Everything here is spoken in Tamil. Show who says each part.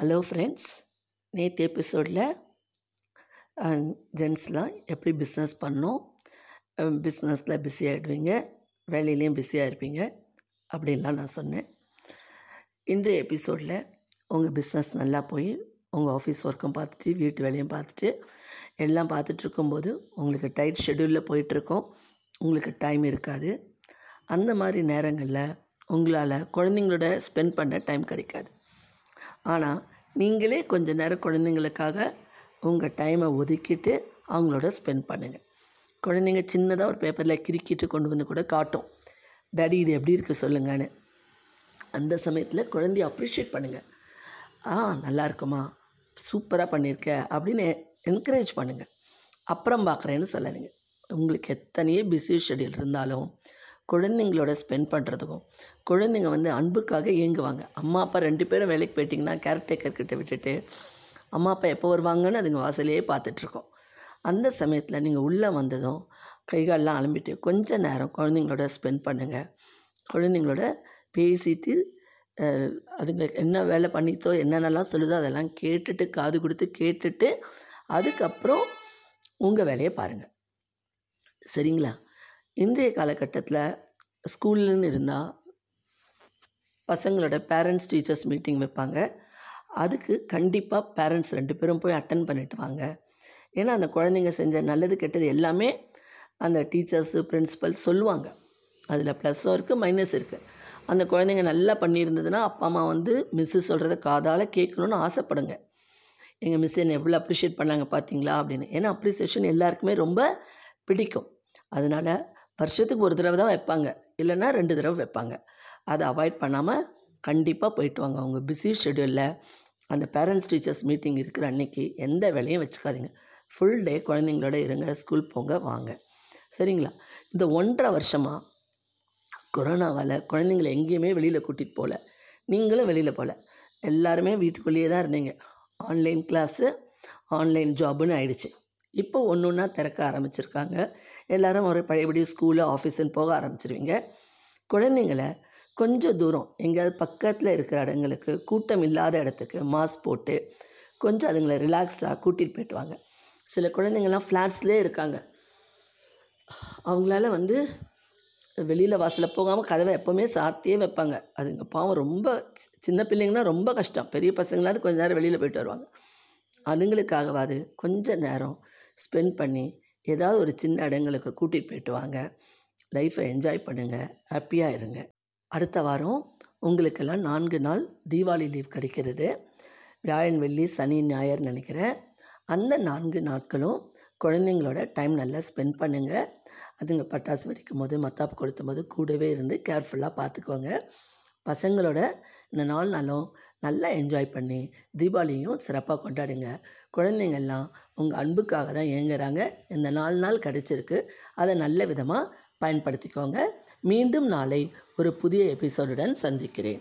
Speaker 1: ஹலோ ஃப்ரெண்ட்ஸ் நேற்று எபிசோடில் ஜென்ஸ்லாம் எப்படி பிஸ்னஸ் பண்ணோம் பிஸ்னஸில் பிஸி ஆகிடுவீங்க வேலையிலையும் பிஸியாக இருப்பீங்க அப்படின்லாம் நான் சொன்னேன். இன்றைய எபிசோடில் உங்கள் பிஸ்னஸ் நல்லா போய் உங்கள் ஆஃபீஸ் ஒர்க்கும் பார்த்துட்டு வீட்டு வேலையும் பார்த்துட்டு எல்லாம் பார்த்துட்ருக்கும்போது உங்களுக்கு டைட் ஷெடியூலில் போயிட்டுருக்கோம். உங்களுக்கு டைம் இருக்காது. அந்த மாதிரி நேரங்களில் உங்களால் குழந்தைங்களோட ஸ்பெண்ட் பண்ண டைம் கிடைக்காது. ஆனால் நீங்களே கொஞ்சம் நேரம் குழந்தைங்களுக்காக உங்கள் டைமை ஒதுக்கிட்டு அவங்களோட ஸ்பெண்ட் பண்ணுங்கள் குழந்தைங்க சின்னதாக ஒரு பேப்பரில் கிறுக்கிட்டு கொண்டு வந்து கூட காட்டும். டாடி இது எப்படி இருக்குது சொல்லுங்கன்னு. அந்த சமயத்தில் குழந்தைய அப்ரிஷியேட் பண்ணுங்கள் ஆ நல்லா இருக்குமா. சூப்பராக பண்ணியிருக்க அப்படின்னு என்கரேஜ் பண்ணுங்கள் அப்புறம் பார்க்குறேன்னு சொல்லாதீங்க. உங்களுக்கு எத்தனையோ பிஸி ஷெடியூல் இருந்தாலும் குழந்தைங்களோட ஸ்பெண்ட் பண்ணுறதுக்கும் குழந்தைங்க வந்து அன்புக்காக இயங்குவாங்க. அம்மா அப்பா ரெண்டு பேரும் வேலைக்கு போயிட்டிங்கன்னா கேர்டேக்கர்கிட்ட விட்டுட்டு அம்மா அப்பா எப்போ வருவாங்கன்னு அதுங்க வாசலையே பார்த்துட்ருக்கோம் அந்த சமயத்தில் நீங்கள் உள்ளே வந்ததும் கைகாலெலாம் அலம்பிட்டு கொஞ்சம் நேரம் குழந்தைங்களோட ஸ்பெண்ட் பண்ணுங்கள் குழந்தைங்களோட பேசிட்டு அதுங்க என்ன வேலை பண்ணித்தோ என்னென்னலாம் சொல்லுதோ அதெல்லாம் கேட்டுட்டு காது கொடுத்து கேட்டுட்டு அதுக்கப்புறம் உங்கள் வேலையை பாருங்கள் சரிங்களா? இன்றைய காலகட்டத்தில் ஸ்கூல்னு இருந்தால் பசங்களோட பேரண்ட்ஸ் டீச்சர்ஸ் மீட்டிங் வைப்பாங்க. அதுக்கு கண்டிப்பாக பேரண்ட்ஸ் ரெண்டு பேரும் போய் அட்டன் பண்ணிட்டு வாங்க. ஏன்னா அந்த குழந்தைங்க செஞ்ச நல்லது கெட்டது எல்லாமே அந்த டீச்சர்ஸு பிரின்சிபல் சொல்லுவாங்க. அதில் ப்ளஸ்ஸும் இருக்குது மைனஸ் இருக்குது அந்த குழந்தைங்க நல்லா பண்ணியிருந்ததுன்னா அப்பா அம்மா வந்து மிஸ்ஸு சொல்கிறத காதால் கேட்கணுன்னு ஆசைப்படுங்க. எங்கள் மிஸ் என்னை எவ்வளோ அப்ரிஷியேட் பண்ணாங்க பார்த்தீங்களா அப்படின்னு. ஏன்னா அப்ரிசியேஷன் எல்லாருக்குமே ரொம்ப பிடிக்கும். அதனால் வருஷத்துக்கு ஒரு தடவை தான் வைப்பாங்க. இல்லைன்னா ரெண்டு தடவை வைப்பாங்க. அதை அவாய்ட் பண்ணாமல் கண்டிப்பாக போயிட்டு வாங்க. அவங்க பிஸி ஷெடியூலில் அந்த பேரண்ட்ஸ் டீச்சர்ஸ் மீட்டிங் இருக்கிற அன்னைக்கு எந்த வேலையும் வச்சுக்காதீங்க. ஃபுல் டே குழந்தைங்களோட இருங்க. ஸ்கூல் போங்க வாங்க. சரிங்களா? இந்த ஒன்றரை வருஷமாக கொரோனாவால் குழந்தைங்கள எங்கேயுமே வெளியில் கூட்டிகிட்டு போகல நீங்களும் வெளியில் போகல எல்லாருமே வீட்டுக்குள்ளேயே தான் இருந்தீங்க. ஆன்லைன் கிளாஸு ஆன்லைன் ஜாபுன்னு ஆயிடுச்சு. இப்போ ஒன்று ஒன்றா திறக்க ஆரம்பிச்சிருக்காங்க. எல்லாரும் ஒரு பழையபடி ஸ்கூலு ஆஃபீஸுன்னு போக ஆரம்பிச்சிருவீங்க. குழந்தைங்கள கொஞ்சம் தூரம் எங்கேயாவது பக்கத்தில் இருக்கிற இடங்களுக்கு கூட்டம் இல்லாத இடத்துக்கு மாஸ்க் போட்டு கொஞ்சம் அதுங்களை ரிலாக்ஸாக கூட்டிகிட்டு போயிட்டு வாங்க சில குழந்தைங்கள்லாம் ஃப்ளாட்ஸ்லேயே இருக்காங்க. அவங்களால வந்து வெளியில் வாசலில் போகாமல் கதவை எப்போவுமே சாத்தியே வைப்பாங்க. அதுங்க பாவம் ரொம்ப சி- சின்ன பிள்ளைங்கன்னா ரொம்ப கஷ்டம். பெரிய பசங்களாவது கொஞ்ச நேரம் வெளியில் போயிட்டு வருவாங்க. அதுங்களுக்காகவாது கொஞ்சம் நேரம் ஸ்பெண்ட் பண்ணி ஏதாவது ஒரு சின்ன இடங்களுக்கு கூட்டிகிட்டு போயிட்டு வாங்க. லைஃப்பை என்ஜாய் பண்ணுங்கள் ஹாப்பியாக இருங்க. அடுத்த வாரம் உங்களுக்கெல்லாம் நான்கு நாள் தீபாவளி லீவ் கிடைக்கிறது. வியாழன் வெள்ளி சனி ஞாயிறு நினைக்கிறேன். அந்த நான்கு நாட்களும் குழந்தைங்களோட டைம் நல்லா ஸ்பெண்ட் பண்ணுங்கள் அதுங்க பட்டாசு வெடிக்கும் போது மத்தாப்பு கொளுத்தும் போது கூடவே இருந்து கேர்ஃபுல்லாக பார்த்துக்கோங்க. பசங்களோட இந்த நாலு நாளும் நல்லா என்ஜாய் பண்ணி தீபாவளியும் சிறப்பாக கொண்டாடுங்க. குழந்தைங்கள்லாம் உங்கள் அன்புக்காக தான் ஏங்குறாங்க இந்த நாலு நாள் கிடச்சிருக்கு. அதை நல்ல விதமாக பயன்படுத்திக்கோங்க. மீண்டும் நாளை ஒரு புதிய எபிசோடுடன் சந்திக்கிறேன்.